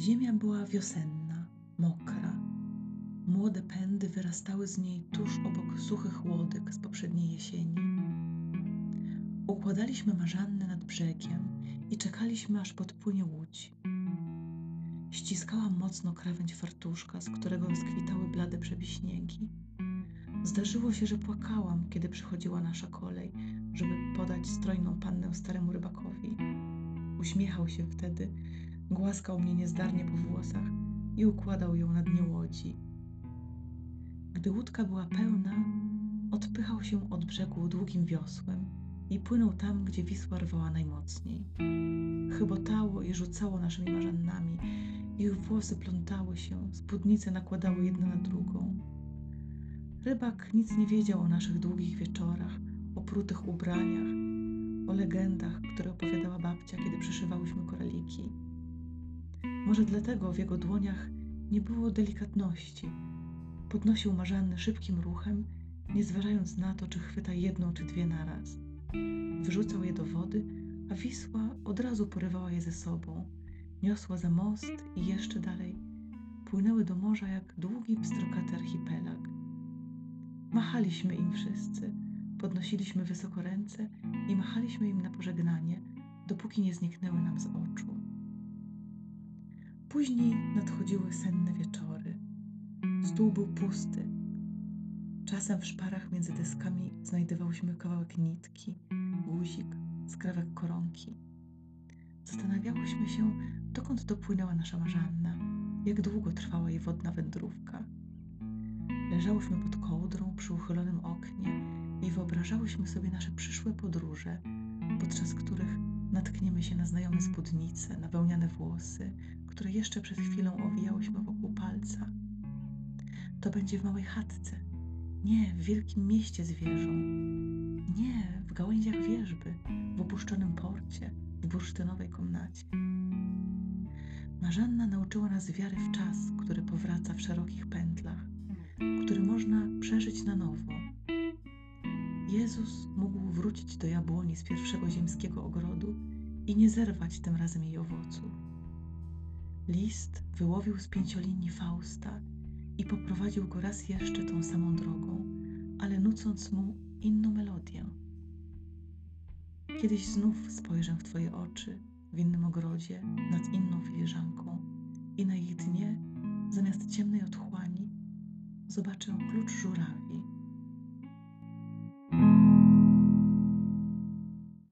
Ziemia była wiosenna, mokra. Młode pędy wyrastały z niej tuż obok suchych łodyg z poprzedniej jesieni. Układaliśmy marzanny nad brzegiem i czekaliśmy, aż podpłynie łódź. Ściskałam mocno krawędź fartuszka, z którego rozkwitały blade przebiśniegi. Zdarzyło się, że płakałam, kiedy przychodziła nasza kolej, żeby podać strojną pannę staremu rybakowi. Uśmiechał się wtedy, głaskał mnie niezdarnie po włosach i układał ją na dnie łodzi. Gdy łódka była pełna, odpychał się od brzegu długim wiosłem i płynął tam, gdzie Wisła rwała najmocniej. Chybotało i rzucało naszymi marzannami, ich włosy plątały się, spódnice nakładały jedna na drugą. Rybak nic nie wiedział o naszych długich wieczorach, o prutych ubraniach, o legendach, które opowiadała babcia, kiedy przyszywałyśmy koraliki. Może dlatego w jego dłoniach nie było delikatności. Podnosił marzanny szybkim ruchem, nie zważając na to, czy chwyta jedną czy dwie naraz. Wyrzucał je do wody, a Wisła od razu porywała je ze sobą, niosła za most i jeszcze dalej. Płynęły do morza jak długi, pstrokaty archipelag. Machaliśmy im wszyscy, podnosiliśmy wysoko ręce i machaliśmy im na pożegnanie, dopóki nie zniknęły nam z oczu. Później nadchodziły senne wieczory. Stół był pusty. Czasem w szparach między deskami znajdowałyśmy kawałek nitki, guzik, skrawek koronki. Zastanawiałyśmy się, dokąd dopłynęła nasza marzanna, jak długo trwała jej wodna wędrówka. Leżałyśmy pod kołdrą przy uchylonym oknie i wyobrażałyśmy sobie nasze przyszłe podróże, podczas których natkniemy się na znajome spódnice, na wełniane włosy, które jeszcze przed chwilą owijałyśmy wokół palca. To będzie w małej chatce, nie w wielkim mieście z wieżą, nie w gałęziach wieżby, w opuszczonym porcie, w bursztynowej komnacie. Marzanna nauczyła nas wiary w czas, który powraca w szerokich pętlach, który można przeżyć na nowo. Jezus mógł wrócić do jabłoni z pierwszego ziemskiego ogrodu i nie zerwać tym razem jej owoców. List wyłowił z pięciolinii Fausta i poprowadził go raz jeszcze tą samą drogą, ale nucąc mu inną melodię. Kiedyś znów spojrzę w Twoje oczy w innym ogrodzie nad inną filiżanką i na ich dnie, zamiast ciemnej otchłani, zobaczę klucz żurawi